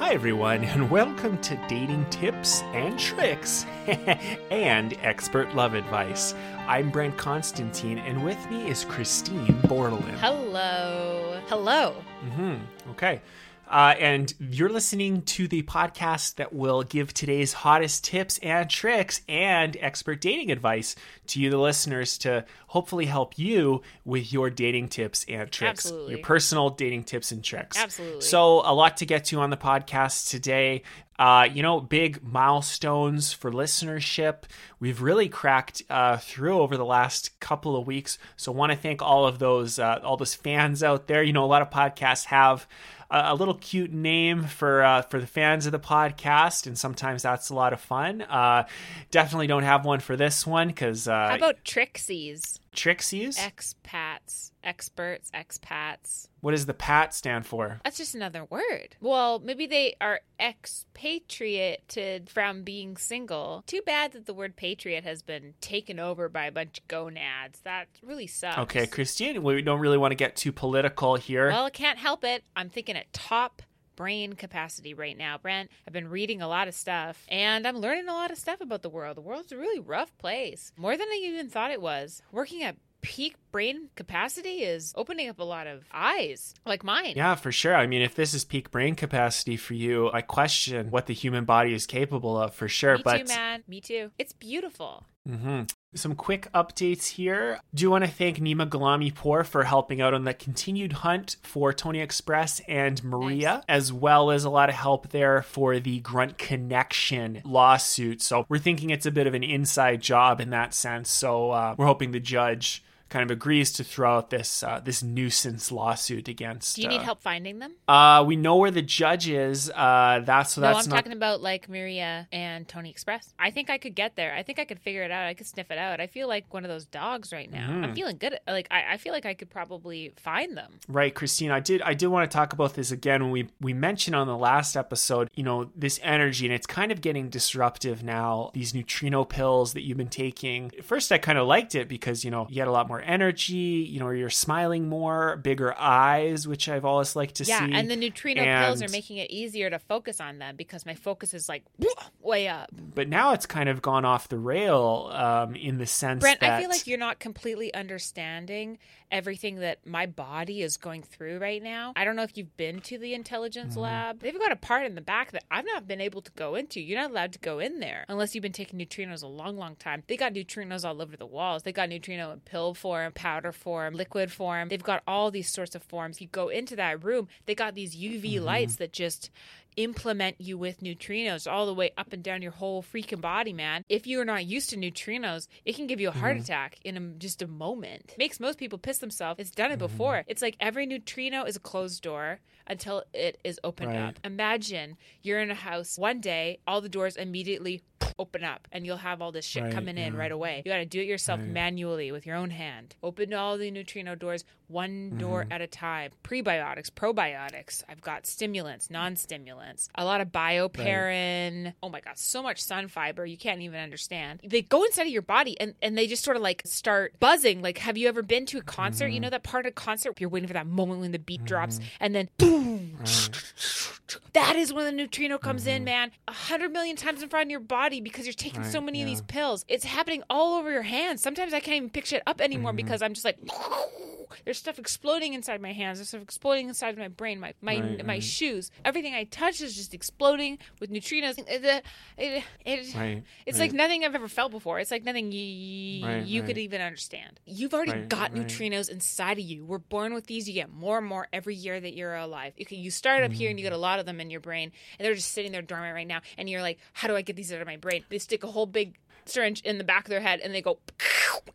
Hi, everyone, and welcome to Dating Tips and Tricks and Expert Love Advice. I'm Brent Constantine, and with me is Christine Bordelin. Hello. Hello. Mm-hmm. Okay. Uh, and you're listening to the podcast that will give today's hottest tips and tricks and expert dating advice to you, the listeners, to hopefully help you with your dating tips and tricks, Absolutely. your personal dating tips and tricks. Absolutely. So, a lot to get to on the podcast today. Uh, you know, big milestones for listenership. We've really cracked uh, through over the last couple of weeks. So, want to thank all of those uh, all those fans out there. You know, a lot of podcasts have a, little cute name for uh, for the fans of the podcast, and sometimes that's a lot of fun. Uh, definitely don't have one for this one because uh, How about Trixies? Trixies. Expats, experts, expats. What does the PAT stand for? That's just another word. Well, maybe they are expatriated from being single. Too bad that the word patriot has been taken over by a bunch of gonads. That really sucks. Okay, Christine, we don't really want to get too political here. Well, I can't help it. I'm thinking at top brain capacity right now, Brent. I've been reading a lot of stuff and I'm learning a lot of stuff about the world. The world's a really rough place. More than I even thought it was. Working at peak brain capacity is opening up a lot of eyes, like mine. Yeah, for sure. I mean, if this is peak brain capacity for you, I question what the human body is capable of for sure. Me but too, man. Me too. It's beautiful. Mhm. some quick updates here. Do want to thank Nima Galamipour for helping out on the continued hunt for Tony Express and Maria, Nice. as well as a lot of help there for the Grunt Connection lawsuit. So we're thinking it's a bit of an inside job in that sense. So uh, we're hoping the judge kind of agrees to throw out this uh, this nuisance lawsuit against. Do you need uh, help finding them? Uh, we know where the judge is. Uh, that's so no, that's I'm not. talking about like Maria and Tony Express. I think I could get there. I think I could figure it out. I could sniff it out. I feel like one of those dogs right now. Mm-hmm. I'm feeling good. Like I, I feel like I could probably find them. Right, Christine. I did. I did want to talk about this again when we we mentioned on the last episode. You know, this energy, and it's kind of getting disruptive now. These neutrino pills that you've been taking. At first, I kind of liked it because you know you had a lot more energy. You know, you're smiling more, bigger eyes, which I've always liked to Yeah, see. Yeah, and the neutrino pills are making it easier to focus on them because my focus is like way up. But now it's kind of gone off the rail um, in the sense Brent, that I feel like you're not completely understanding everything that my body is going through right now. I don't know if you've been to the intelligence Mm-hmm. lab. They've got a part in the back that I've not been able to go into. You're not allowed to go in there unless you've been taking neutrinos a long, long time. They got neutrinos all over the walls. They got neutrino in pill form, powder form, liquid form. They've got all these sorts of forms. You go into that room, they got these UV Mm-hmm. lights that just implement you with neutrinos all the way up and down your whole freaking body, man. If you're not used to neutrinos, it can give you a heart attack in a, just a moment. Makes most people piss themselves. It's done it before. It's like every neutrino is a closed door until it is opened Right. up. Imagine you're in a house one day, all the doors immediately open up and you'll have all this shit Right, coming in yeah. right away. You got to do it yourself Right. manually with your own hand. Open all the neutrino doors one door Mm-hmm. at a time. Prebiotics, probiotics. I've got stimulants, non-stimulants. A lot of BioPerine. Oh my god, so much Sunfiber you can't even understand. They go inside of your body and and they just sort of like start buzzing. Like have you ever been to a concert? Mm-hmm. You know that part of concert where you're waiting for that moment when the beat drops and then boom. That is when the neutrino comes in, man. A hundred million times in front of your body because you're taking so Mm-hmm. Right, many of these pills. It's happening all over your hands. Sometimes I can't even pick shit up anymore Mm-hmm. because I'm just like there's stuff exploding inside my hands. There's stuff exploding inside my brain. My my Right, my right. shoes. Everything I touch is just exploding with neutrinos. It, it, it, it- Right, it's like nothing I've ever felt before. It's like nothing y- you could even understand. You've already got neutrinos inside of you. We're born with these. You get more and more every year that you're alive. You can you start up here and you Mm-hmm. get a lot of them in your brain, and they're just sitting there dormant right now. And you're like, how do I get these out of my brain? They stick a whole big syringe in the back of their head, and they go.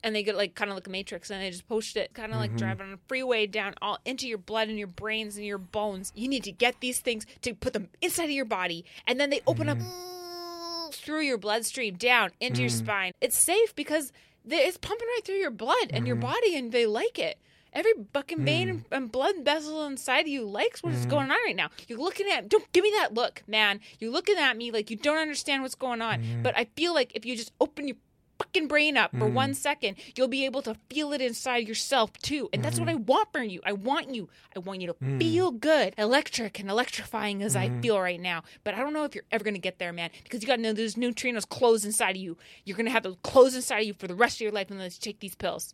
And they get like kind of like a matrix, and they just push it, kind of like mm-hmm. driving on a freeway down all into your blood and your brains and your bones. You need to get these things to put them inside of your body, and then they open up mm-hmm. through your bloodstream down into your mm. spine. It's safe because it's pumping right through your blood and your mm-hmm. body, and they like it. Every fucking vein and- and blood vessel inside of you likes what's going on right now. You're looking at don't give me that look, man. You're looking at me like you don't understand what's going on. But I feel like if you just open your fucking brain up for Mm. one second, you'll be able to feel it inside yourself too. And that's what Mm-hmm. I want from you. I want you. I want you to Mm. feel good, electric and electrifying as I feel right now. But I don't know if you're ever going to get there, man, because you got to know those neutrinos close inside of you. You're going to have those close inside of you for the rest of your life unless you take these pills.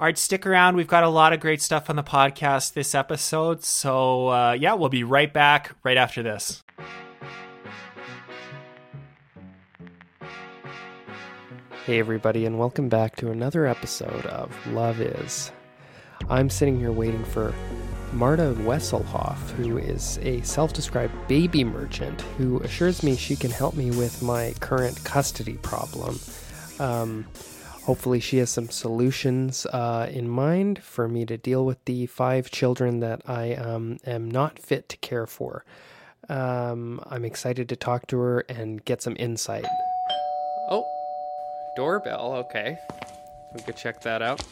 All right, stick around. We've got a lot of great stuff on the podcast this episode. So, uh, yeah, we'll be right back right after this. Hey, everybody, and welcome back to another episode of Love Is. I'm sitting here waiting for Marta Wesselhoff, who is a self described baby merchant who assures me she can help me with my current custody problem. Um, hopefully, she has some solutions uh, in mind for me to deal with the five children that I um, am not fit to care for. Um, I'm excited to talk to her and get some insight. Oh, doorbell. Okay, we could check that out.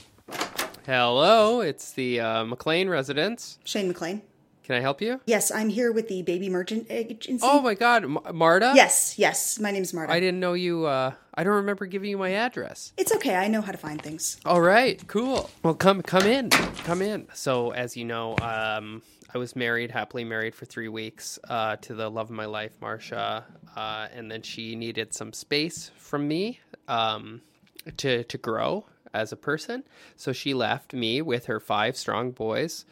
Hello, it's the uh, McLean residence. Shane McLean. Can I help you? Yes, I'm here with the baby merchant agency. Oh my God, M- Marta. Yes, yes. My name's Marta. I didn't know you. Uh, I don't remember giving you my address. It's okay. I know how to find things. All right, cool. Well, come come in, come in. So, as you know, um, I was married, happily married for three weeks uh, to the love of my life, Marcia, uh, and then she needed some space from me um, to to grow as a person. So she left me with her five strong boys,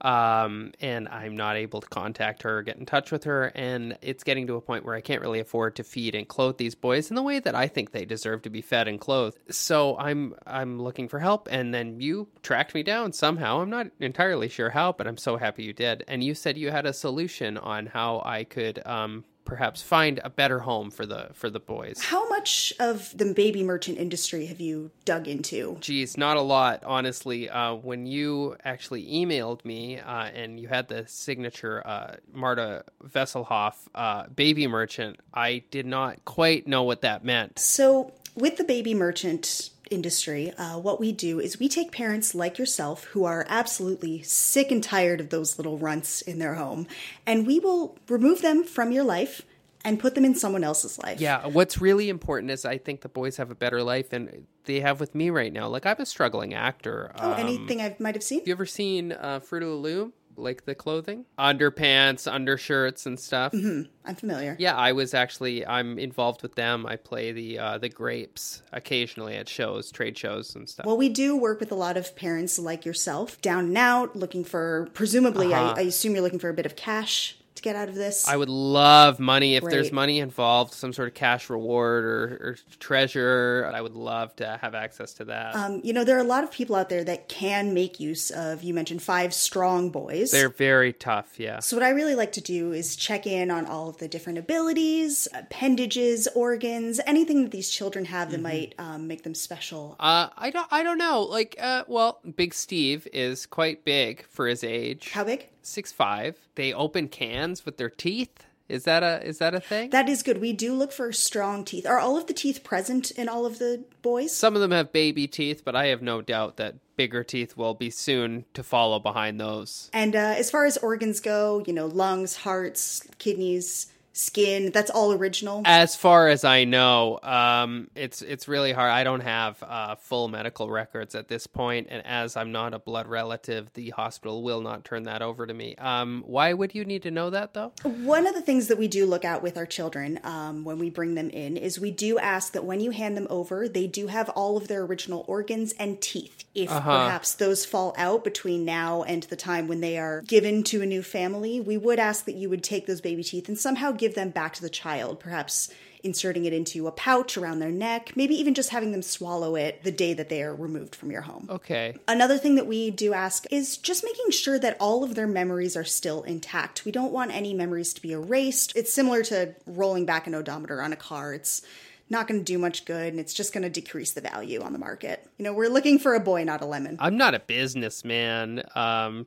um, and I'm not able to contact her, or get in touch with her, and it's getting to a point where I can't really afford to feed and clothe these boys in the way that I think they deserve to be fed and clothed. So I'm I'm looking for help, and then you tracked me down somehow. I'm not entirely sure how, but I'm so happy you did. And you said you had a solution on how I could um, perhaps find a better home for the for the boys. How much of the baby merchant industry have you dug into? Geez, not a lot, honestly. Uh, when you actually emailed me uh, and you had the signature uh, Marta Vesselhoff, uh, baby merchant, I did not quite know what that meant. So, with the baby merchant industry, uh, what we do is we take parents like yourself who are absolutely sick and tired of those little runts in their home, and we will remove them from your life and put them in someone else's life. Yeah, what's really important is I think the boys have a better life than they have with me right now. Like, I'm a struggling actor. Oh, Um, anything I might have seen? Have You ever seen uh, Fruit of the Loom? Like the clothing? Underpants, undershirts, and stuff? I'm familiar. Yeah, I was actually I'm involved with them. I play the uh, the grapes occasionally at shows, trade shows, and stuff. Well, we do work with a lot of parents like yourself, down and out, looking for, presumably, Uh-huh. I, I assume you're looking for a bit of cash get out of this. I would love money if there's money involved, some sort of cash reward or, or treasure. I would love to have access to that. Um, you know, there are a lot of people out there that can make use of, you mentioned five strong boys. They're very tough. Yeah. so, what I really like to do is check in on all of the different abilities, appendages, organs, anything that these children have Mm-hmm. that might um, make them special. Uh, I don't. I don't know. Like, uh, well, Big Steve is quite big for his age. How big? Six five. They open cans with their teeth. Is that a is that a thing? That is good. We do look for strong teeth. Are all of the teeth present in all of the boys? Some of them have baby teeth, but I have no doubt that bigger teeth will be soon to follow behind those. And uh, as far as organs go, you know, lungs, hearts, kidneys, skin, that's all original. As far as I know, um, it's it's really hard. I don't have uh, full medical records at this point, and as I'm not a blood relative, the hospital will not turn that over to me. Um, why would you need to know that though? One of the things that we do look at with our children um, when we bring them in is we do ask that when you hand them over, they do have all of their original organs and teeth. If perhaps those fall out between now and the time when they are given to a new family, we would ask that you would take those baby teeth and somehow give them back to the child, perhaps inserting it into a pouch around their neck, maybe even just having them swallow it the day that they are removed from your home. Okay. Another thing that we do ask is just making sure that all of their memories are still intact. We don't want any memories to be erased. It's similar to rolling back an odometer on a car. It's not going to do much good and it's just going to decrease the value on the market. You know, we're looking for a boy, not a lemon. I'm not a businessman. Um,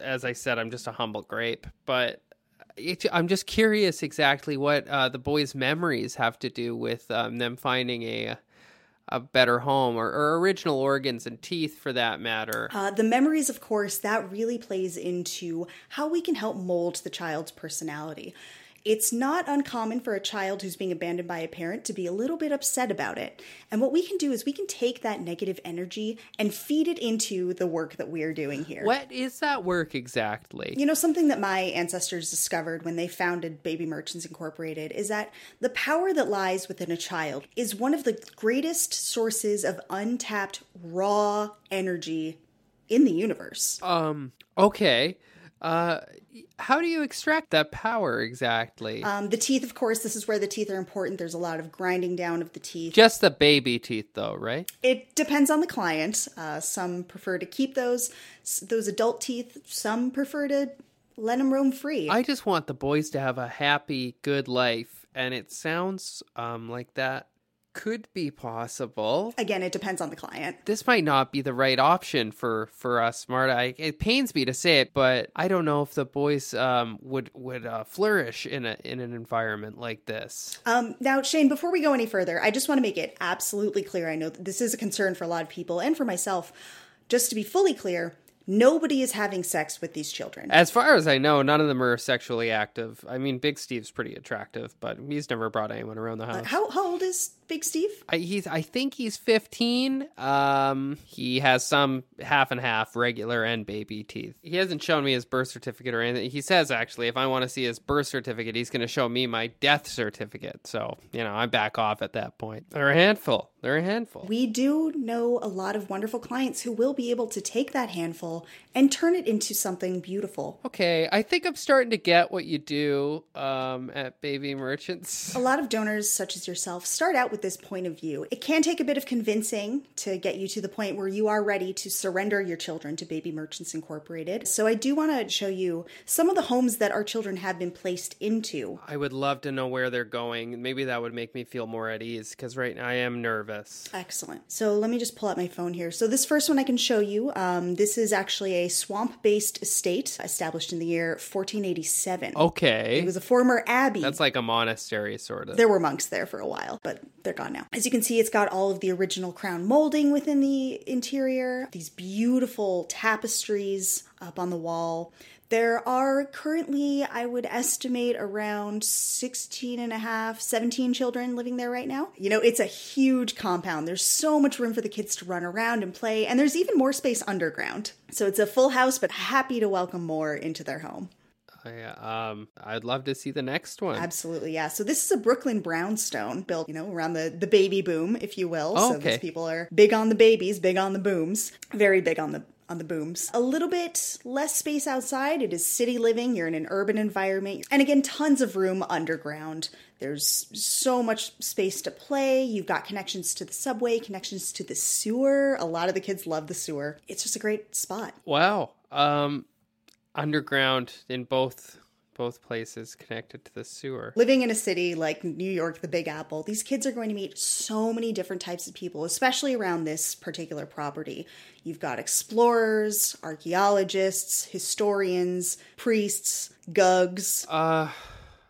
as I said, I'm just a humble grape. But it, I'm just curious exactly what uh, the boys' memories have to do with um, them finding a a better home or, or original organs and teeth, for that matter. Uh, the memories, of course, that really plays into how we can help mold the child's personality. It's not uncommon for a child who's being abandoned by a parent to be a little bit upset about it. And what we can do is we can take that negative energy and feed it into the work that we're doing here. What is that work exactly? You know, something that my ancestors discovered when they founded Baby Merchants Incorporated is that the power that lies within a child is one of the greatest sources of untapped raw energy in the universe. Um, okay. Uh, how do you extract that power exactly? Um, the teeth, of course, this is where the teeth are important. There's a lot of grinding down of the teeth. Just the baby teeth, though, right? It depends on the client. Uh, some prefer to keep those those adult teeth. Some prefer to let them roam free. I just want the boys to have a happy, good life, and it sounds um, like that could be possible. Again, it depends on the client. This might not be the right option for for us, Marta. I, it pains me to say it, but I don't know if the boys um, would would uh, flourish in a in an environment like this. Um, now, Shane, before we go any further, I just want to make it absolutely clear. I know that this is a concern for a lot of people and for myself. Just to be fully clear, Nobody is having sex with these children. As far as I know, none of them are sexually active. I mean, Big Steve's pretty attractive, but he's never brought anyone around the house. Uh, how, how old is Big Steve? I, he's I think he's 15. Um, he has some half and half regular and baby teeth. He hasn't shown me his birth certificate or anything. He says actually, if I want to see his birth certificate, he's going to show me my death certificate. So you know, I back off at that point. They're a handful. They're a handful. We do know a lot of wonderful clients who will be able to take that handful and turn it into something beautiful. Okay, I think I'm starting to get what you do um, at Baby Merchants. A lot of donors, such as yourself, start out with this point of view. It can take a bit of convincing to get you to the point where you are ready to surrender your children to Baby Merchants Incorporated. So I do want to show you some of the homes that our children have been placed into. I would love to know where they're going. Maybe that would make me feel more at ease because right now I am nervous. Excellent. So let me just pull out my phone here. So this first one I can show you. Um, this is actually a swamp-based estate established in the year 1487. Okay. It was a former abbey. That's like a monastery, sort of. There were monks there for a while, but they're gone now. As you can see, it's got all of the original crown molding within the interior, these beautiful tapestries up on the wall. There are currently, I would estimate, around 16 and a half, 17 children living there right now. You know, it's a huge compound. There's so much room for the kids to run around and play, and there's even more space underground. So it's a full house, but happy to welcome more into their home. I, um, I'd love to see the next one. Absolutely, yeah. So this is a Brooklyn brownstone built, you know, around the the baby boom, if you will. Oh, so okay. these people are big on the babies, big on the booms, very big on the on the booms. A little bit less space outside. It is city living. You're in an urban environment. And again, tons of room underground. There's so much space to play. You've got connections to the subway, connections to the sewer. A lot of the kids love the sewer. It's just a great spot. Wow. Um underground in both both places connected to the sewer. Living in a city like New York, the Big Apple, these kids are going to meet so many different types of people, especially around this particular property. You've got explorers, archaeologists, historians, priests, gugs. Uh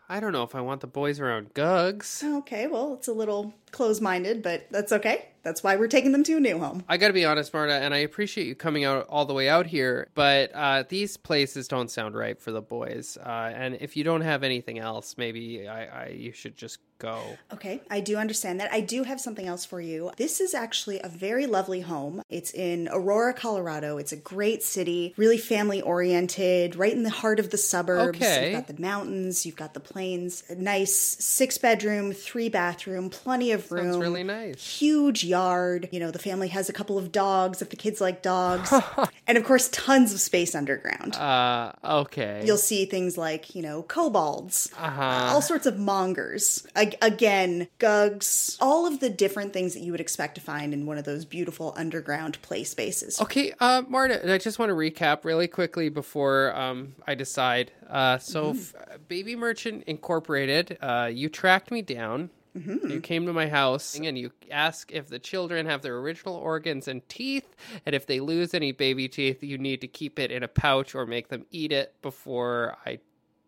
I don't know if I want the boys around gugs. Okay, well, it's a little close minded, but that's okay. That's why we're taking them to a new home. I got to be honest, Marta, and I appreciate you coming out all the way out here, but uh, these places don't sound right for the boys. Uh, and if you don't have anything else, maybe I, I, you should just go. Okay, I do understand that. I do have something else for you. This is actually a very lovely home. It's in Aurora, Colorado. It's a great city, really family oriented, right in the heart of the suburbs. Okay. You've got the mountains, you've got the plains, a nice six bedroom, three bathroom, plenty of room. Sounds really nice. Huge yard. You know, the family has a couple of dogs if the kids like dogs. and of course, tons of space underground. Uh, okay. You'll see things like, you know, kobolds, uh-huh. uh, all sorts of mongers. again, gugs, all of the different things that you would expect to find in one of those beautiful underground play spaces. Okay, uh, Marta, I just want to recap really quickly before um, I decide. Uh, so, mm-hmm. f- Baby Merchant Incorporated, uh, you tracked me down. Mm-hmm. You came to my house and you ask if the children have their original organs and teeth, and if they lose any baby teeth, you need to keep it in a pouch or make them eat it before I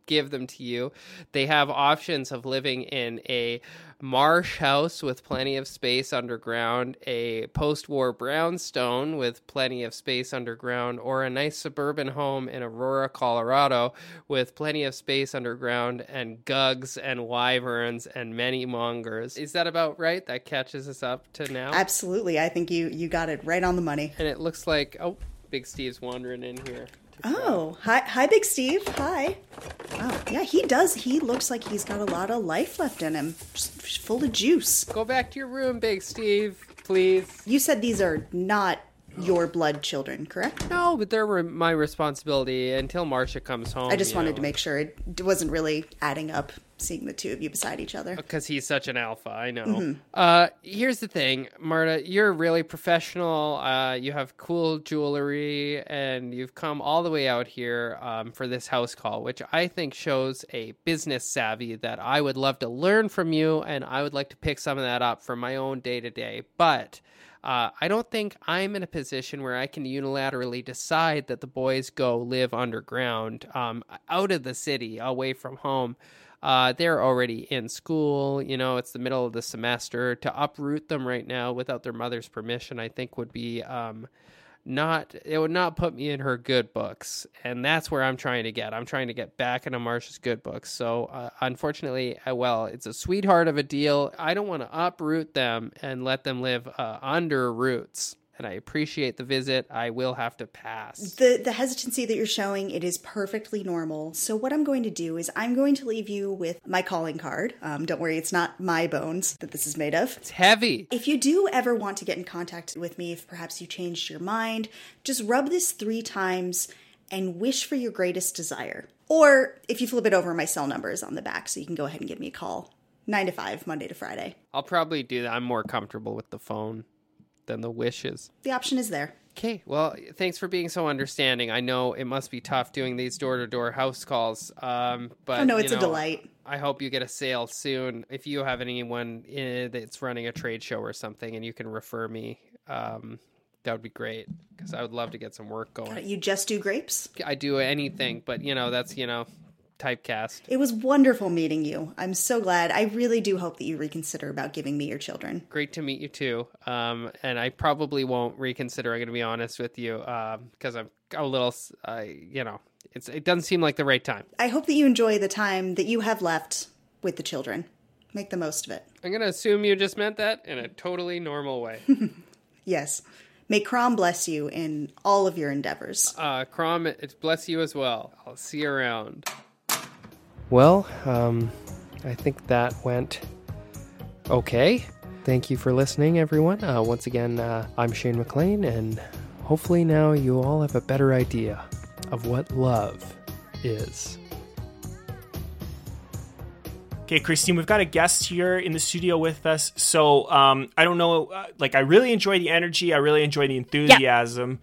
give them to you. They have options of living in a marsh house with plenty of space underground, a post war brownstone with plenty of space underground, or a nice suburban home in Aurora, Colorado with plenty of space underground and gugs and wyverns and many mongers. Is that about right? That catches us up to now? Absolutely. I think you, you got it right on the money. And it looks like, oh, Big Steve's wandering in here. Oh, hi, hi, Big Steve. Hi. Wow, yeah, he does. He looks like he's got a lot of life left in him, just full of juice. Go back to your room, Big Steve, please. You said these are not your blood children, correct? No, but they're my responsibility until Marcia comes home. I just wanted know. to make sure it wasn't really adding up seeing the two of you beside each other. because he's such an alpha. I know. Mm-hmm. Uh, here's the thing, Marta. You're really professional. Uh, you have cool jewelry, and you've come all the way out here um, for this house call, which I think shows a business savvy that I would love to learn from you, and I would like to pick some of that up for my own day to day. But uh, I don't think I'm in a position where I can unilaterally decide that the boys go live underground, um, out of the city, away from home. Uh, they're already in school. You know, it's the middle of the semester. To uproot them right now without their mother's permission, I think would be um, not. It would not put me in her good books, and that's where I'm trying to get. I'm trying to get back into Marsha's good books. So, uh, unfortunately, uh, well, it's a sweetheart of a deal. I don't want to uproot them and let them live uh, under roots. And I appreciate the visit. I will have to pass. The the hesitancy that you're showing, it is perfectly normal. So what I'm going to do is I'm going to leave you with my calling card. Um, don't worry, it's not my bones that this is made of. It's heavy. If you do ever want to get in contact with me, if perhaps you changed your mind, just rub this three times and wish for your greatest desire. Or if you flip it over, my cell number is on the back, so you can go ahead and give me a call. Nine to five, Monday to Friday. I'll probably do that. I'm more comfortable with the phone than the wishes. The option is there. Okay, well, thanks for being so understanding. I know it must be tough doing these door to door house calls, um, but Oh no, you it's a delight. I hope you get a sale soon. If you have anyone eh, that's running a trade show or something, and you can refer me, um, that would be great because I would love to get some work going. You just do grapes? I do anything, but you know that's you know typecast. It was wonderful meeting you. I'm so glad. I really do hope that you reconsider about giving me your children. Great to meet you too. Um, and I probably won't reconsider. I'm going to be honest with you because I'm a little, uh, you know, it's it doesn't seem like the right time. I hope that you enjoy the time that you have left with the children. Make the most of it. I'm going to assume you just meant that in a totally normal way. Yes. May Crom bless you in all of your endeavors. uh, Crom, bless you as well. I'll see you around. Well, um, I think that went okay. Thank you for listening, everyone. Uh, once again, uh, I'm Shane McLean, and hopefully now you all have a better idea of what love is. Okay, Christine, we've got a guest here in the studio with us. So um, I don't know, uh, like I really enjoy the energy. I really enjoy the enthusiasm.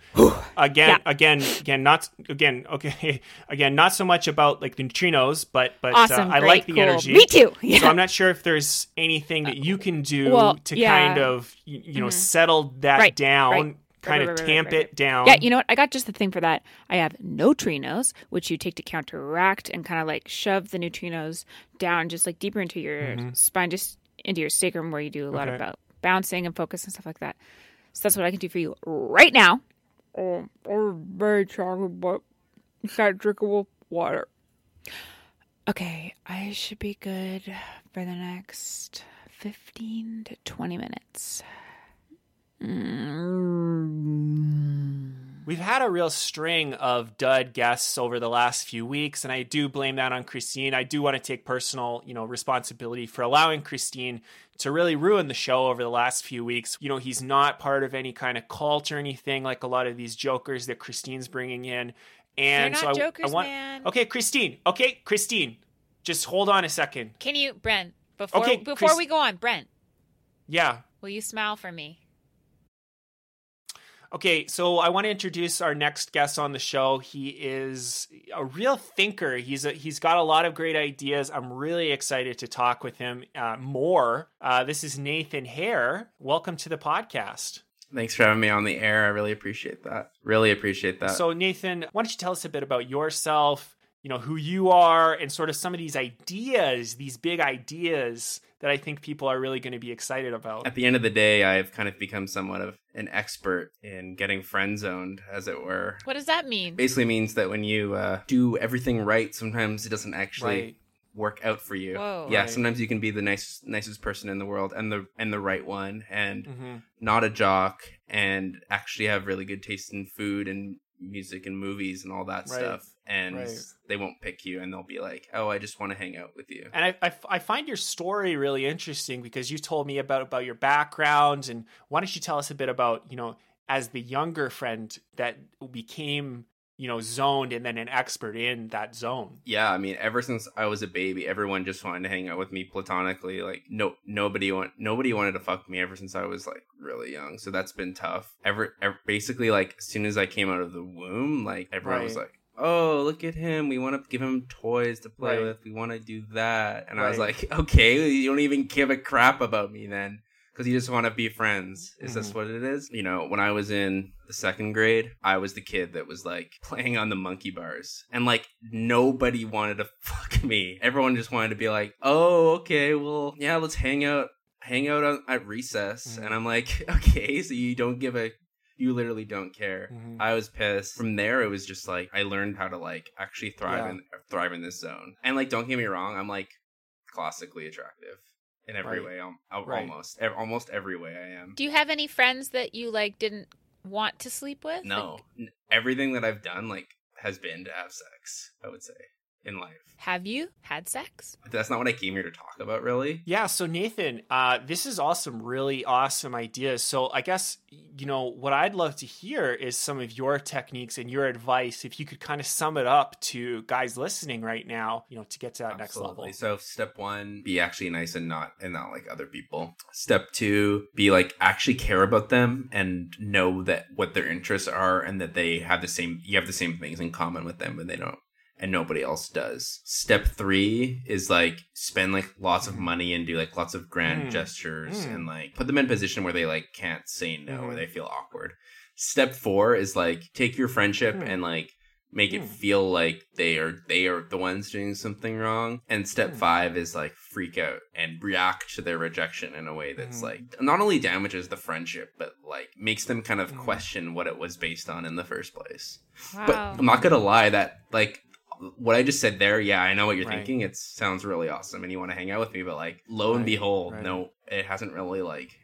again, Yeah. again, again, not again. Okay, again, not so much about like the neutrinos, but but Awesome, uh, I great, like the cool. energy. Me too. So I'm not sure if there's anything that you can do well, to yeah. kind of you, you know settle that Right, down, right. Kind Right, of right, right, tamp right, right. it down. Yeah, you know what? I got just the thing for that. I have neutrinos, which you take to counteract and kind of like shove the neutrinos down just like deeper into your mm-hmm. spine, just into your sacrum where you do a lot Okay. about bouncing and focus and stuff like that. So that's what I can do for you right now. Oh, oh very chocolate, but it's got drinkable water. Okay, I should be good for the next 15 to 20 minutes. We've had a real string of dud guests over the last few weeks, and I do blame that on Christine. I do want to take personal, you know, responsibility for allowing Christine to really ruin the show over the last few weeks. You know, he's not part of any kind of cult or anything like a lot of these jokers that Christine's bringing in. And so not I, jokers, I want, man. okay, Christine. Okay, Christine. Just hold on a second. Can you, Brent, before Okay, before Chris- we go on, Brent, Yeah. will you smile for me? Okay, so I want to introduce our next guest on the show. He is a real thinker. He's a, he's got a lot of great ideas. I'm really excited to talk with him uh, more. Uh, this is Nathan Hare. Welcome to the podcast. Thanks for having me on the air. I really appreciate that. Really appreciate that. So Nathan, why don't you tell us a bit about yourself, you know who you are and sort of some of these ideas these big ideas that i think people are really going to be excited about At the end of the day, I've kind of become somewhat of an expert in getting friend zoned, as it were. What does that mean? Basically means that when you uh, do everything right, sometimes it doesn't actually right work out for you. Whoa. Yeah, Right. sometimes you can be the nice, nicest person in the world and the and the right one, and hmm not a jock, and actually have really good taste in food and music and movies and all that Right. stuff. And Right. they won't pick you, and they'll be like, "Oh, I just want to hang out with you." and I, I, I find your story really interesting because you told me about about your background and why don't you tell us a bit about you know as the younger friend that became you know zoned and then an expert in that zone Yeah, I mean, ever since I was a baby, everyone just wanted to hang out with me platonically. Like, no, nobody want, nobody wanted to fuck me ever since I was like really young. So that's been tough. Ever, ever basically, like as soon as I came out of the womb, like everyone was like, "Oh, look at him! We want to give him toys to play Right. with. We want to do that." And I was like, "Okay, you don't even give a crap about me then." Because you just want to be friends. Is this Mhm. what it is? You know, when I was in the second grade, I was the kid that was like playing on the monkey bars. And like nobody wanted to fuck me. Everyone just wanted to be like, oh, okay, well, yeah, let's hang out hang out on, at recess. Mhm. And I'm like, okay, so you don't give a you literally don't care. Mhm. I was pissed. From there, it was just like I learned how to like actually thrive Yeah. in thrive in this zone. And like, don't get me wrong, I'm like classically attractive in every Right. way. al- al- Right. Almost, ev- almost every way I am. Do you have any friends that you like didn't want to sleep with? No, Like, everything that I've done like has been to have sex. I would say in life. have you had sex? That's not what I came here to talk about, really. Yeah, so Nathan, uh, this is all some really awesome ideas. So I guess you know what I'd love to hear is some of your techniques and your advice. If you could kind of sum it up to guys listening right now, you know, to get to that next level. So step one, be actually nice and not and not like other people. Step two, be like actually care about them and know that what their interests are and that they have the same you have the same things in common with them and they don't and nobody else does. Step three is like spend like lots of money and do like lots of grand Mm. gestures Mm. and like put them in a position where they like can't say no or Mhm. they feel awkward. Step four is like take your friendship Mm. and like make it Mm. feel like they are they are the ones doing something wrong. And step Mm. five is like freak out and react to their rejection in a way that's like not only damages the friendship, but like makes them kind of Mm. question what it was based on in the first place. Wow. But I'm not gonna lie, that like what I just said there, yeah, I know what you're Right. thinking. It sounds really awesome and you want to hang out with me, but like lo and behold, right. no, it hasn't really like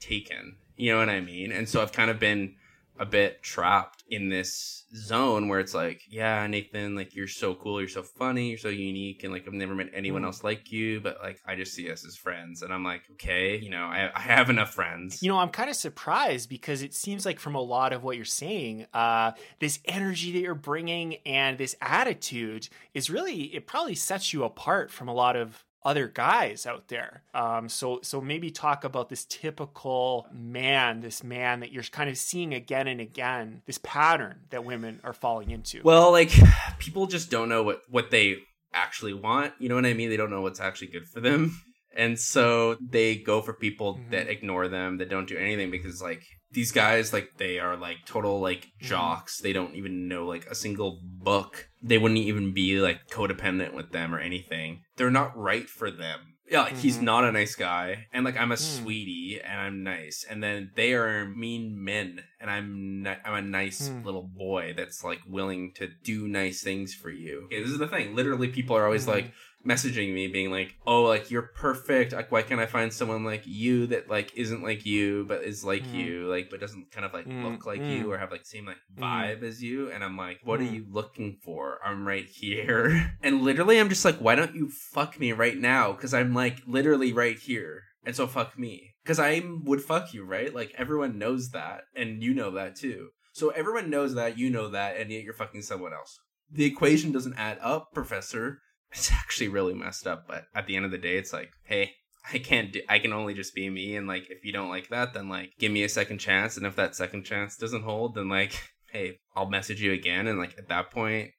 taken. You know what I mean? And so I've kind of been a bit trapped in this zone where it's like, yeah, Nathan, like you're so cool, you're so funny, you're so unique, and like I've never met anyone Mm. else like you, but like I just see us as friends, and I'm like, okay, you know, I, I have enough friends. You know, I'm kind of surprised because it seems like from a lot of what you're saying, uh, this energy that you're bringing and this attitude is really it probably sets you apart from a lot of other guys out there. Um, so so maybe talk about this typical man, this man that you're kind of seeing again and again, this pattern that women are falling into. Well, like people just don't know what what they actually want. You know what I mean? They don't know what's actually good for them. And so they go for people Mhm. that ignore them, that don't do anything because like these guys like they are like total like Mm-hmm. jocks. They don't even know like a single book. They wouldn't even be like codependent with them or anything. They're not right for them. Yeah, like he's Mhm. not a nice guy, and like I'm a Mm. sweetie, and I'm nice, and then they are mean men, and I'm ni- I'm a nice Mm. little boy that's like willing to do nice things for you. Okay, this is the thing. Literally, people are always Mhm. like messaging me, being like, "Oh, like you're perfect. Like, why can't I find someone like you that like isn't like you, but is like Mm. you, like but doesn't kind of like Mm, look like mm. you or have like same like Mm. vibe as you?" And I'm like, "What are Mm. you looking for? I'm right here." And literally, I'm just like, "Why don't you fuck me right now? Because I'm like literally right here." And so fuck me. Because I would fuck you, right? Like everyone knows that. And you know that too. So everyone knows that, you know that, and yet you're fucking someone else. The equation doesn't add up, Professor. It's actually really messed up, but at the end of the day, it's like, hey, I can't do I can only just be me, and like if you don't like that, then like give me a second chance, and if that second chance doesn't hold, then like, hey, I'll message you again, and like at that point,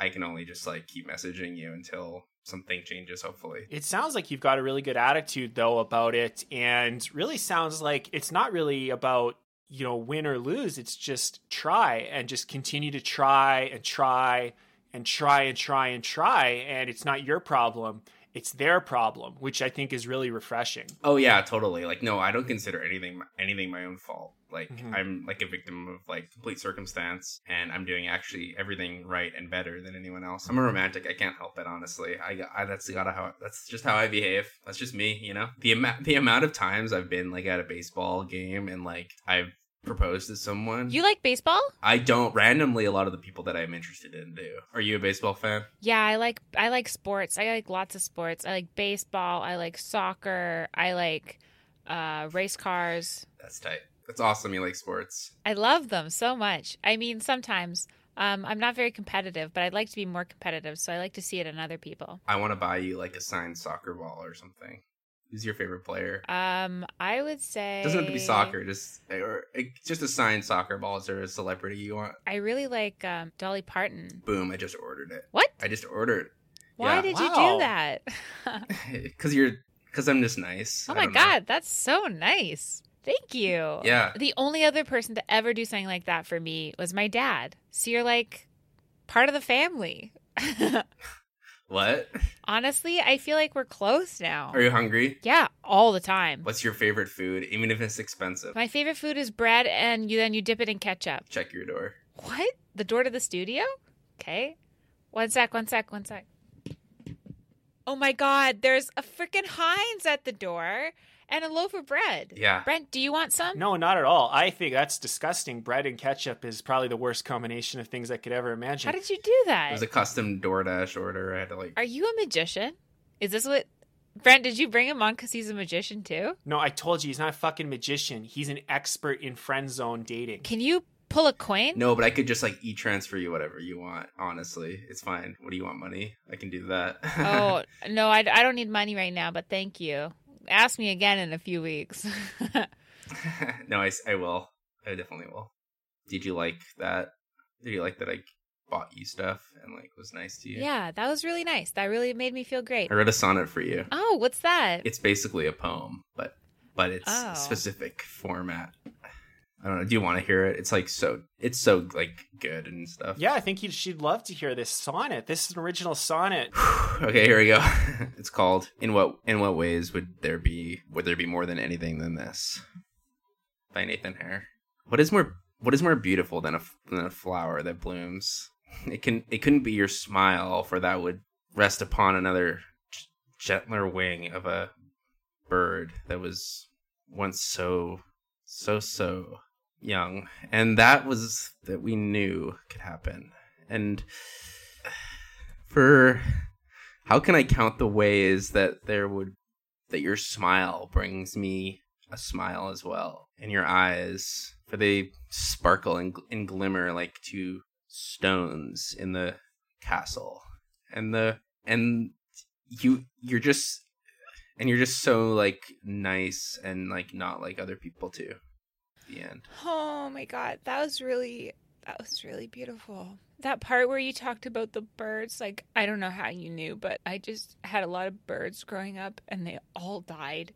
I can only just like keep messaging you until something changes, hopefully. It sounds like you've got a really good attitude though about it and really sounds like it's not really about you know win or lose it's just try and just continue to try and try and try and try and try and it's not your problem it's their problem which i think is really refreshing Oh yeah, totally. Like no, I don't consider anything anything my own fault. Like Mhm. I'm like a victim of like complete circumstance, and I'm doing actually everything right and better than anyone else. I'm a romantic. I can't help it, honestly. I, I that's gotta how that's just how I behave. That's just me, you know. The amount the amount of times I've been like at a baseball game and like I've proposed to someone. You like baseball? I don't randomly. A lot of the people that I'm interested in do. Are you a baseball fan? Yeah, I like I like sports. I like lots of sports. I like baseball. I like soccer. I like uh, race cars. That's tight. That's awesome. You like sports. I love them so much. I mean, sometimes um, I'm not very competitive, but I'd like to be more competitive. So I like to see it in other people. I want to buy you like a signed soccer ball or something. Who's your favorite player? Um, I would say doesn't have to be soccer, just or uh, just a signed soccer ball. Is there a celebrity you want? I really like um, Dolly Parton. Boom! I just ordered it. What? I just ordered. Why Yeah. did you do that? Because you're, because I'm just nice. oh my don't know. god, that's so nice. Thank you. Yeah. The only other person to ever do something like that for me was my dad. So you're like part of the family. What? Honestly, I feel like we're close now. Are you hungry? Yeah, all the time. What's your favorite food, even if it's expensive? My favorite food is bread, and you then you dip it in ketchup. Check your door. What? The door to the studio? Okay. One sec, one sec, one sec. Oh my god, there's a freaking Heinz at the door and a loaf of bread. Yeah. Brent, do you want some? no not at all i think that's disgusting bread and ketchup is probably the worst combination of things i could ever imagine How did you do that? It was a custom DoorDash order. I had to like. Are you a magician? Is this what Brent, did you bring him on because he's a magician too? no i told you he's not a fucking magician he's an expert in friend zone dating Can you pull a coin? No, but I could just like e transfer you whatever you want. Honestly, it's fine. What do you want? Money? I can do that. Oh, no, I, I don't need money right now, but thank you. Ask me again in a few weeks. no, I, I will. I definitely will. Did you like that? Did you like that I bought you stuff and like was nice to you? yeah, that was really nice. That really made me feel great. I wrote a sonnet for you. Oh, what's that? It's basically a poem, but but it's Oh. specific format. I don't know. Do you want to hear it? It's like so. It's so like good and stuff. yeah i think you'd, she'd love to hear this sonnet this is an original sonnet okay, here we go. it's called "In What In What Ways Would There Be Would There Be More Than Anything Than This" by Nathan Hare. What is more What is more beautiful than a than a flower that blooms? It can it couldn't be your smile, for that would rest upon another gentler wing of a bird that was once so so so young, and that was that we knew could happen, and for how can I count the ways that there would that your smile brings me a smile as well in your eyes for they sparkle and, and glimmer like two stones in the castle. And the and you you're just and you're just so like nice and like not like other people too the end Oh my god, that was really that was really beautiful. That part where you talked about the birds, like I don't know how you knew, but I just had a lot of birds growing up and they all died.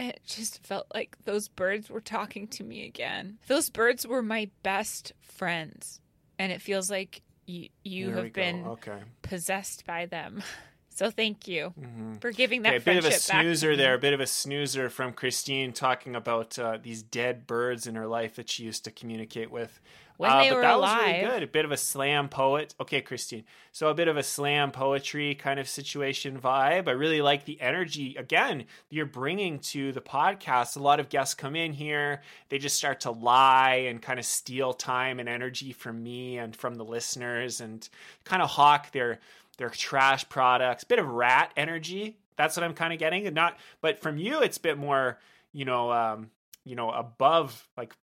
And it just felt like those birds were talking to me again. Those birds were my best friends. And it feels like you you have been okay possessed by them. So thank you hmm for giving that Okay, a bit of a friendship back to snoozer there, a bit of a snoozer from Christine talking about uh, these dead birds in her life that she used to communicate with. When Uh, they but were that was really good. A bit of a slam poet. Okay, Christine. So a bit of a slam poetry kind of situation vibe. I really like the energy again you're bringing to the podcast. A lot of guests come in here, they just start to lie and kind of steal time and energy from me and from the listeners, and kind of hawk their their trash products. Bit of rat energy. That's what I'm kind of getting. Not, but from you, it's a bit more, you know, um, you know, above like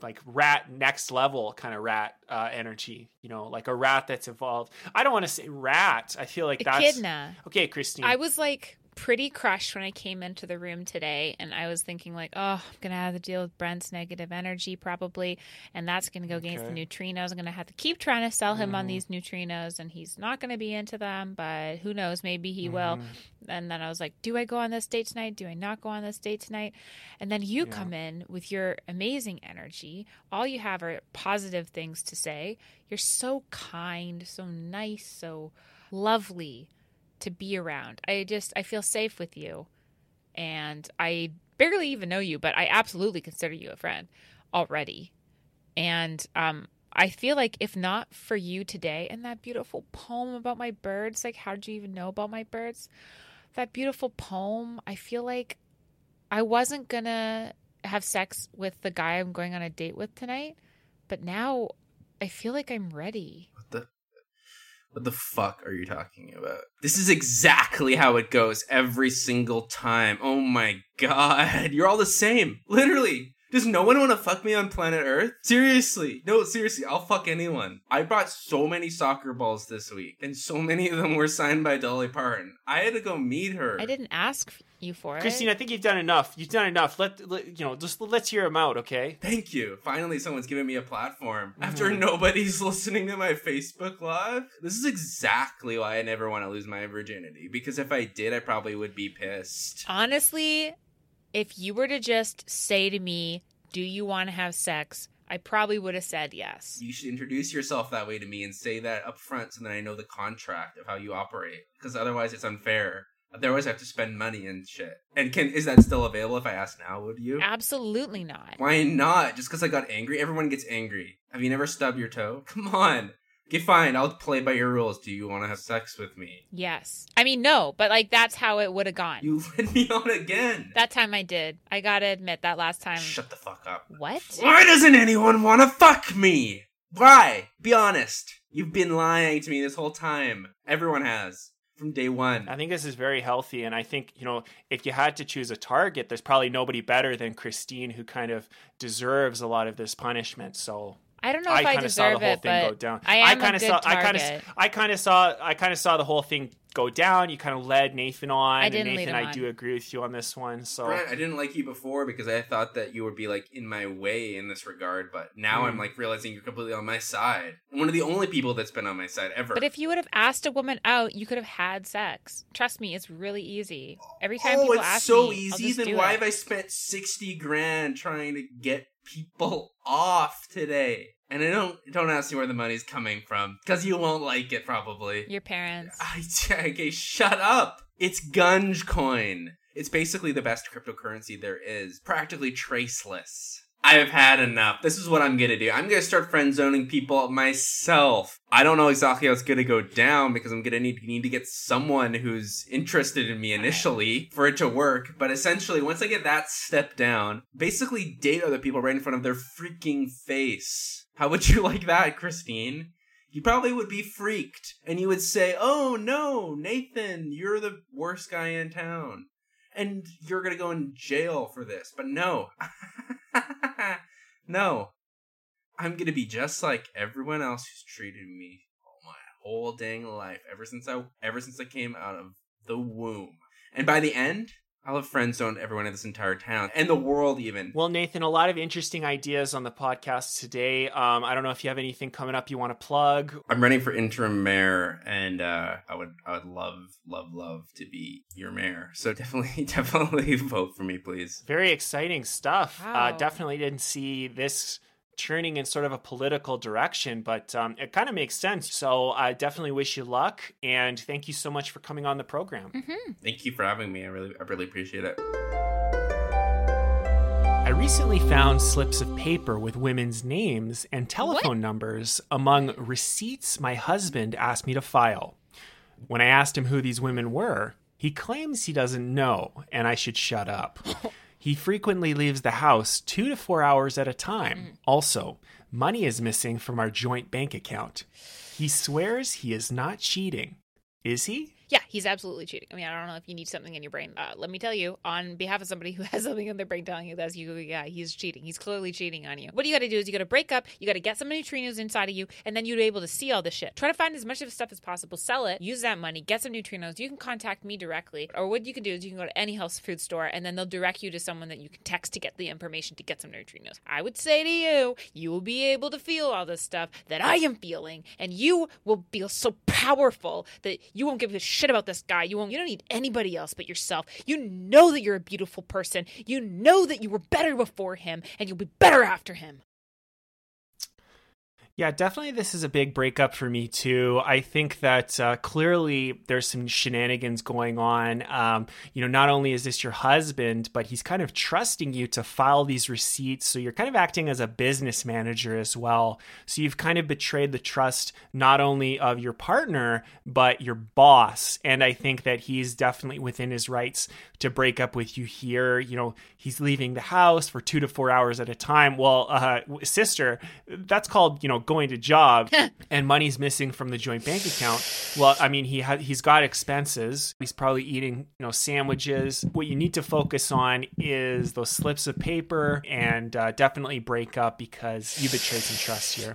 like rat next level kind of rat uh, energy you know like a rat that's evolved i don't want to say rat i feel like that's Echidna. okay christine I was like pretty crushed when I came into the room today, and I was thinking like, oh, I'm gonna have to deal with Brent's negative energy probably, and that's gonna go against Okay. the neutrinos. I'm gonna have to keep trying to sell him on mm-hmm. these neutrinos, and he's not gonna be into them. But who knows? Maybe he will. Mm-hmm. And then I was like, do I go on this date tonight? Do I not go on this date tonight? And then you come in with your amazing energy. All you have are positive things to say. You're so kind, so nice, so lovely to be around. I just I feel safe with you. And I barely even know you, but I absolutely consider you a friend already. And um I feel like if not for you today and that beautiful poem about my birds, like how did you even know about my birds? That beautiful poem, I feel like I wasn't gonna have sex with the guy I'm going on a date with tonight, but now I feel like I'm ready. What the What the fuck are you talking about? This is exactly how it goes every single time. Oh my god. You're all the same. Literally. Does no one want to fuck me on planet Earth? Seriously. No, seriously, I'll fuck anyone. I brought so many soccer balls this week, and so many of them were signed by Dolly Parton. I had to go meet her. I didn't ask you for it. Christine, I think you've done enough. You've done enough. Let, let you know. Just let's hear them out, okay? Thank you. Finally, someone's giving me a platform. Mm-hmm. After nobody's listening to my Facebook Live? This is exactly why I never want to lose my virginity. Because if I did, I probably would be pissed. Honestly, if you were to just say to me, Do you want to have sex? I probably would have said yes. You should introduce yourself that way to me and say that up front so that I know the contract of how you operate. Because otherwise, it's unfair. Otherwise, I have to spend money and shit. And can is that still available if I ask now? Would you? Absolutely not. Why not? Just because I got angry? Everyone gets angry. Have you never stubbed your toe? Come on. Okay, fine. I'll play by your rules. Do you want to have sex with me? Yes. I mean, no, but like that's how it would have gone. You led me on again. that time I did. I gotta admit, that last time. Shut the fuck up. What? Why doesn't anyone want to fuck me? Why? Be honest. You've been lying to me this whole time. Everyone has. From day one. I think this is very healthy, and I think you know if you had to choose a target, there's probably nobody better than Christine, who kind of deserves a lot of this punishment. So I don't know if I, kind of saw the deserve whole it, thing but go down. I am kind of saw. target. I kind of. I kind of saw. I kind of saw the whole thing go down. You kind of led Nathan on. I didn't and lead Nathan, him I on. do agree with you on this one. So Brian, I didn't like you before because I thought that you would be like in my way in this regard, but now Hmm. I'm like realizing you're completely on my side. I'm one of the only people that's been on my side ever. But if you would have asked a woman out, you could have had sex. Trust me, it's really easy. Every time oh, people it's ask so me, I'll easy. just Then do why it. have I spent sixty grand trying to get people off today? And I don't don't ask me where the money's coming from because you won't like it probably. Your parents. I, okay, shut up. It's Gunge Coin. It's basically the best cryptocurrency there is, practically traceless. I've had enough. This is what I'm gonna do. I'm gonna start friend zoning people myself. I don't know exactly how it's gonna go down because I'm gonna need need to get someone who's interested in me initially for it to work. But essentially, once I get that step down, basically date other people right in front of their freaking face. How would you like that, Christine? you probably would be freaked and you would say, Oh no, Nathan, you're the worst guy in town. And you're gonna go in jail for this. But no. no. I'm gonna be just like everyone else who's treated me all my whole dang life, ever since I ever since I came out of the womb. And by the end, I'll have friend zoned everyone in this entire town and the world even. Well, Nathan, a lot of interesting ideas on the podcast today. Um, I don't know if you have anything coming up you want to plug. I'm running for interim mayor, and uh, I would I would love love love to be your mayor. So definitely definitely vote for me, please. Very exciting stuff. Uh, definitely didn't see this turning in sort of a political direction, but um, it kind of makes sense. So I definitely wish you luck, and thank you so much for coming on the program. Thank you for having me. I really I really appreciate it. I recently found slips of paper with women's names and telephone numbers among receipts my husband asked me to file. When I asked him who these women were, he claims he doesn't know and I should shut up. he frequently leaves the house two to four hours at a time. Mm. Also, money is missing from our joint bank account. He swears he is not cheating. Is he? Yeah, He's absolutely cheating. I mean, I don't know if you need something in your brain. Uh, let me tell you, on behalf of somebody who has something in their brain telling you that, you, yeah, he's cheating. He's clearly cheating on you. What you got to do is you got to break up. You got to get some neutrinos inside of you, and then you'll be able to see all this shit. Try to find as much of the stuff as possible, sell it, use that money, get some neutrinos. You can contact me directly, or what you can do is you can go to any health food store, and then they'll direct you to someone that you can text to get the information to get some neutrinos. I would say to you, you will be able to feel all this stuff that I am feeling, and you will feel so powerful that you won't give a shit about this guy. You won't. You don't need anybody else but yourself. You know that you're a beautiful person. You know that you were better before him, and you'll be better after him. Yeah, definitely. This is a big breakup for me too. I think that uh, clearly there's some shenanigans going on. Um, you know, not only is this your husband, but he's kind of trusting you to file these receipts. So you're kind of acting as a business manager as well. So you've kind of betrayed the trust not only of your partner, but your boss. And I think that he's definitely within his rights to break up with you here. You know, he's leaving the house for two to four hours at a time. Well, uh, sister, that's called, you know, going to job and money's missing from the joint bank account. Well, I mean, he ha- he's got expenses. He's probably eating, you know, sandwiches. What you need to focus on is those slips of paper and uh, definitely break up because you betrayed some trust here.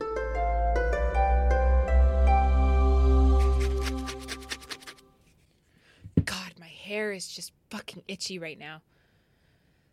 God, my hair is just fucking itchy right now.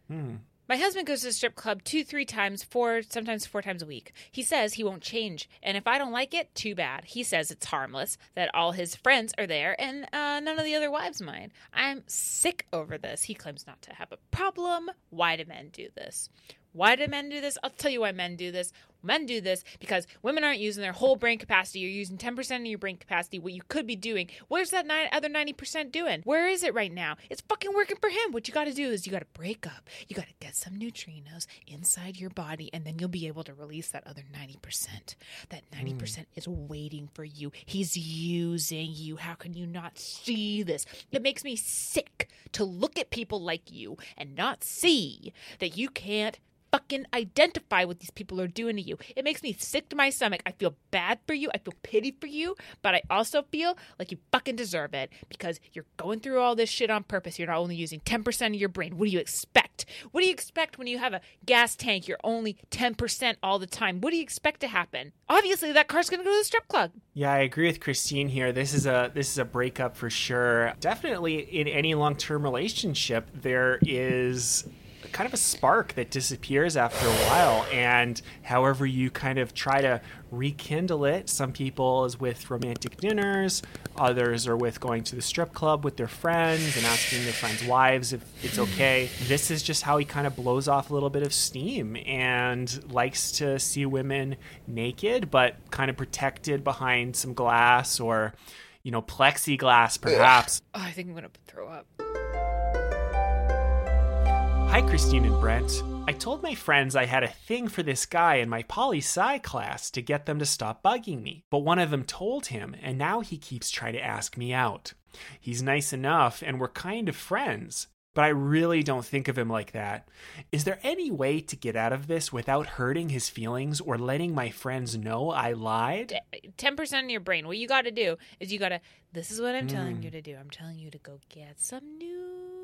Hmm. My husband goes to the strip club two, three times, four, sometimes four times a week. He says he won't change. And if I don't like it, too bad. He says it's harmless, that all his friends are there, and uh, none of the other wives mind. I'm sick over this. He claims not to have a problem. Why do men do this? Why do men do this? I'll tell you why men do this. Men do this because women aren't using their whole brain capacity. You're using 10% of your brain capacity, what you could be doing. Where's that nine, other 90% doing? Where is it right now? It's fucking working for him. What you got to do is you got to break up. You got to get some neutrinos inside your body, and then you'll be able to release that other 90%. That 90% mm. is waiting for you. He's using you. How can you not see this? It makes me sick to look at people like you and not see that you can't fucking identify what these people are doing to you. It makes me sick to my stomach. I feel bad for you. I feel pity for you, but I also feel like you fucking deserve it because you're going through all this shit on purpose. You're not only using 10% of your brain. What do you expect? What do you expect when you have a gas tank? You're only 10% all the time. What do you expect to happen? Obviously, that car's going to go to the strip club. Yeah, I agree with Christine here. This is a this is a breakup for sure. Definitely in any long-term relationship there is kind of a spark that disappears after a while. And however you kind of try to rekindle it, some people is with romantic dinners, others are with going to the strip club with their friends and asking their friends' wives if it's okay. This is just how he kind of blows off a little bit of steam and likes to see women naked, but kind of protected behind some glass or, you know, plexiglass perhaps. Oh, I think I'm going to throw up. Hi, Christine and Brent. I told my friends I had a thing for this guy in my poli sci class to get them to stop bugging me, but one of them told him, and now he keeps trying to ask me out. He's nice enough, and we're kind of friends, but I really don't think of him like that. Is there any way to get out of this without hurting his feelings or letting my friends know I lied? 10% of your brain. What you got to do is you got to, this is what I'm mm. telling you to do. I'm telling you to go get some new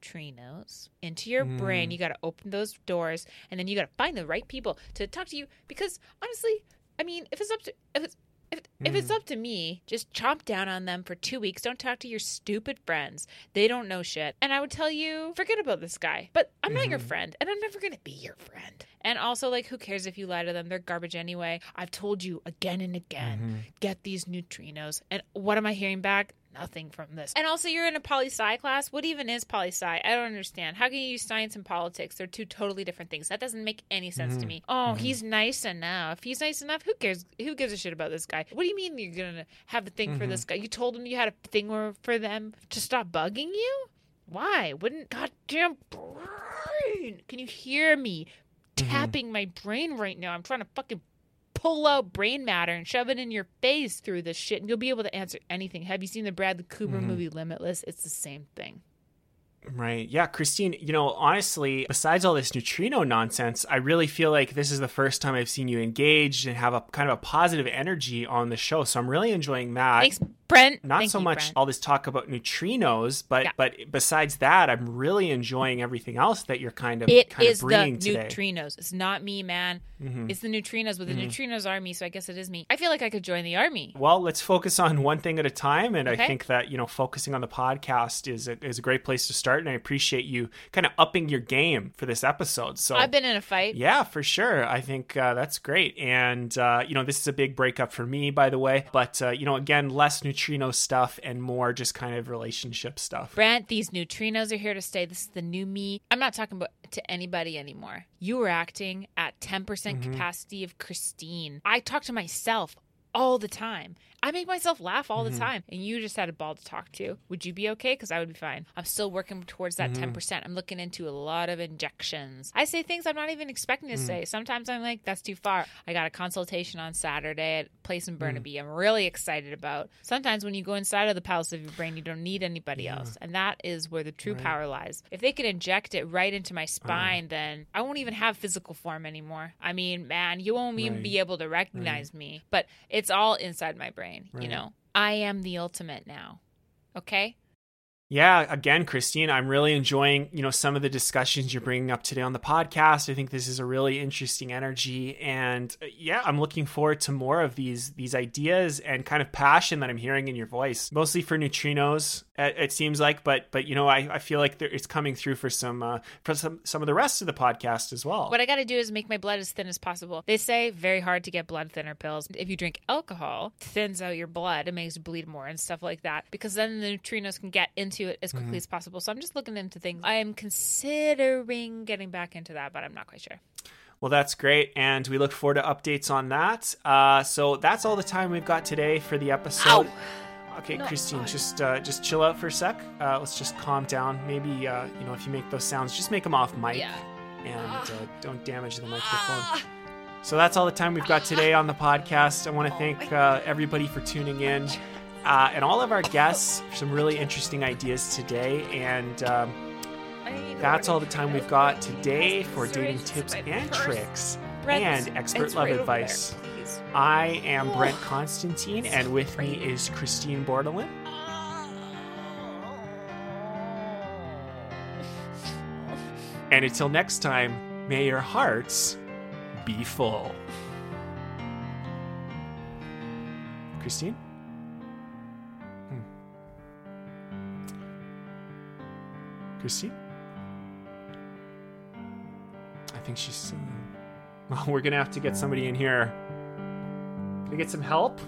neutrinos into your mm. brain. You got to open those doors, and then you got to find the right people to talk to you. Because honestly, I mean, if it's up to if it's if, mm. if it's mm. up to me, just chomp down on them for two weeks. Don't talk to your stupid friends. They don't know shit. And I would tell you, forget about this guy. But I'm not your mm-hmm. friend, and I'm never going to be your friend. And also, like, who cares if you lie to them? They're garbage anyway. I've told you again and again mm-hmm. get these neutrinos. And what am I hearing back? Nothing from this. And also, you're in a poli sci class. What even is poli sci? I don't understand. How can you use science and politics? They're two totally different things. That doesn't make any sense mm-hmm. to me. Oh, mm-hmm. he's nice enough. He's nice enough. Who cares? Who gives a shit about this guy? What do you mean you're gonna have a thing mm-hmm. for this guy? You told him you had a thing for them to stop bugging you. Why? Wouldn't goddamn brain? Can you hear me? Mm-hmm. Tapping my brain right now. I'm trying to fucking pull out brain matter and shove it in your face through this shit, and you'll be able to answer anything. Have you seen the Bradley Cooper mm-hmm. movie Limitless? It's the same thing. Right. Yeah, Christine, you know, honestly, besides all this neutrino nonsense, I really feel like this is the first time I've seen you engaged and have a kind of a positive energy on the show. So I'm really enjoying that. Thanks, Brent. Not Thank so you, much Brent. all this talk about neutrinos, but Yeah. but besides that, I'm really enjoying everything else that you're kind of It kind is of the today. neutrinos. It's not me, man. Mhm. It's the neutrinos, but the neutrinos are me, so I guess it is me. I feel like I could join the army. Well, let's focus on one thing at a time, and I think that you know focusing on the podcast is a, is a great place to start. And I appreciate you kind of upping your game for this episode. So I've been in a fight. Yeah, for sure. I think uh, that's great. And, uh, you know, this is a big breakup for me, by the way. But, uh, you know, again, less neutrino stuff and more just kind of relationship stuff. Brent, these neutrinos are here to stay. This is the new me. I'm not talking about to anybody anymore. You were acting at 10% Mm-hmm. capacity of Christine. I talk to myself all the time. I make myself laugh all Mm-hmm. the time. And you just had a ball to talk to. Would you be okay? Because I would be fine. I'm still working towards that Mm-hmm. 10%. I'm looking into a lot of injections. I say things I'm not even expecting Mm. to say. Sometimes I'm like, that's too far. I got a consultation on Saturday at a place Mm. in Burnaby. I'm really excited about. Sometimes when you go inside of the palace of your brain, you don't need anybody else. And that is where the true power lies. If they could inject it right into my spine, then I won't even have physical form anymore. I mean, man, you won't even Right. be able to recognize me. But it's all inside my brain, you Right. know? I am the ultimate now. Okay? Yeah, again, Christine, I'm really enjoying, you know, some of the discussions you're bringing up today on the podcast. I think this is a really interesting energy and uh, yeah, I'm looking forward to more of these these ideas and kind of passion that I'm hearing in your voice. Mostly for neutrinos, it, it seems like, but but you know, I, I feel like there, it's coming through for some uh, for some some of the rest of the podcast as well. What I got to do is make my blood as thin as possible. They say very hard to get blood thinner pills. If you drink alcohol, it thins out your blood, it makes you bleed more and stuff like that because then the neutrinos can get into it as quickly as possible. So I'm just looking into things. I am considering getting back into that, but I'm not quite sure. Well, that's great, and we look forward to updates on that. Uh, so that's all the time we've got today for the episode. Okay, No, Christine, I- just uh, just chill out for a sec. Uh, let's just calm down. Maybe uh, you know if you make those sounds, just make them off mic Yeah. and uh, don't damage the microphone. So that's all the time we've got today on the podcast. I want to thank uh, everybody for tuning in. Uh, and all of our guests for some really interesting ideas today. And um, that's all the time we've got today for dating tips and tricks and expert love advice. I am Brent Constantine, and with me is Christine Bordelin. And until next time, may your hearts be full. Christine? Hmm. Christine? I think she's. Well, we're gonna have to get somebody in here. I get some help?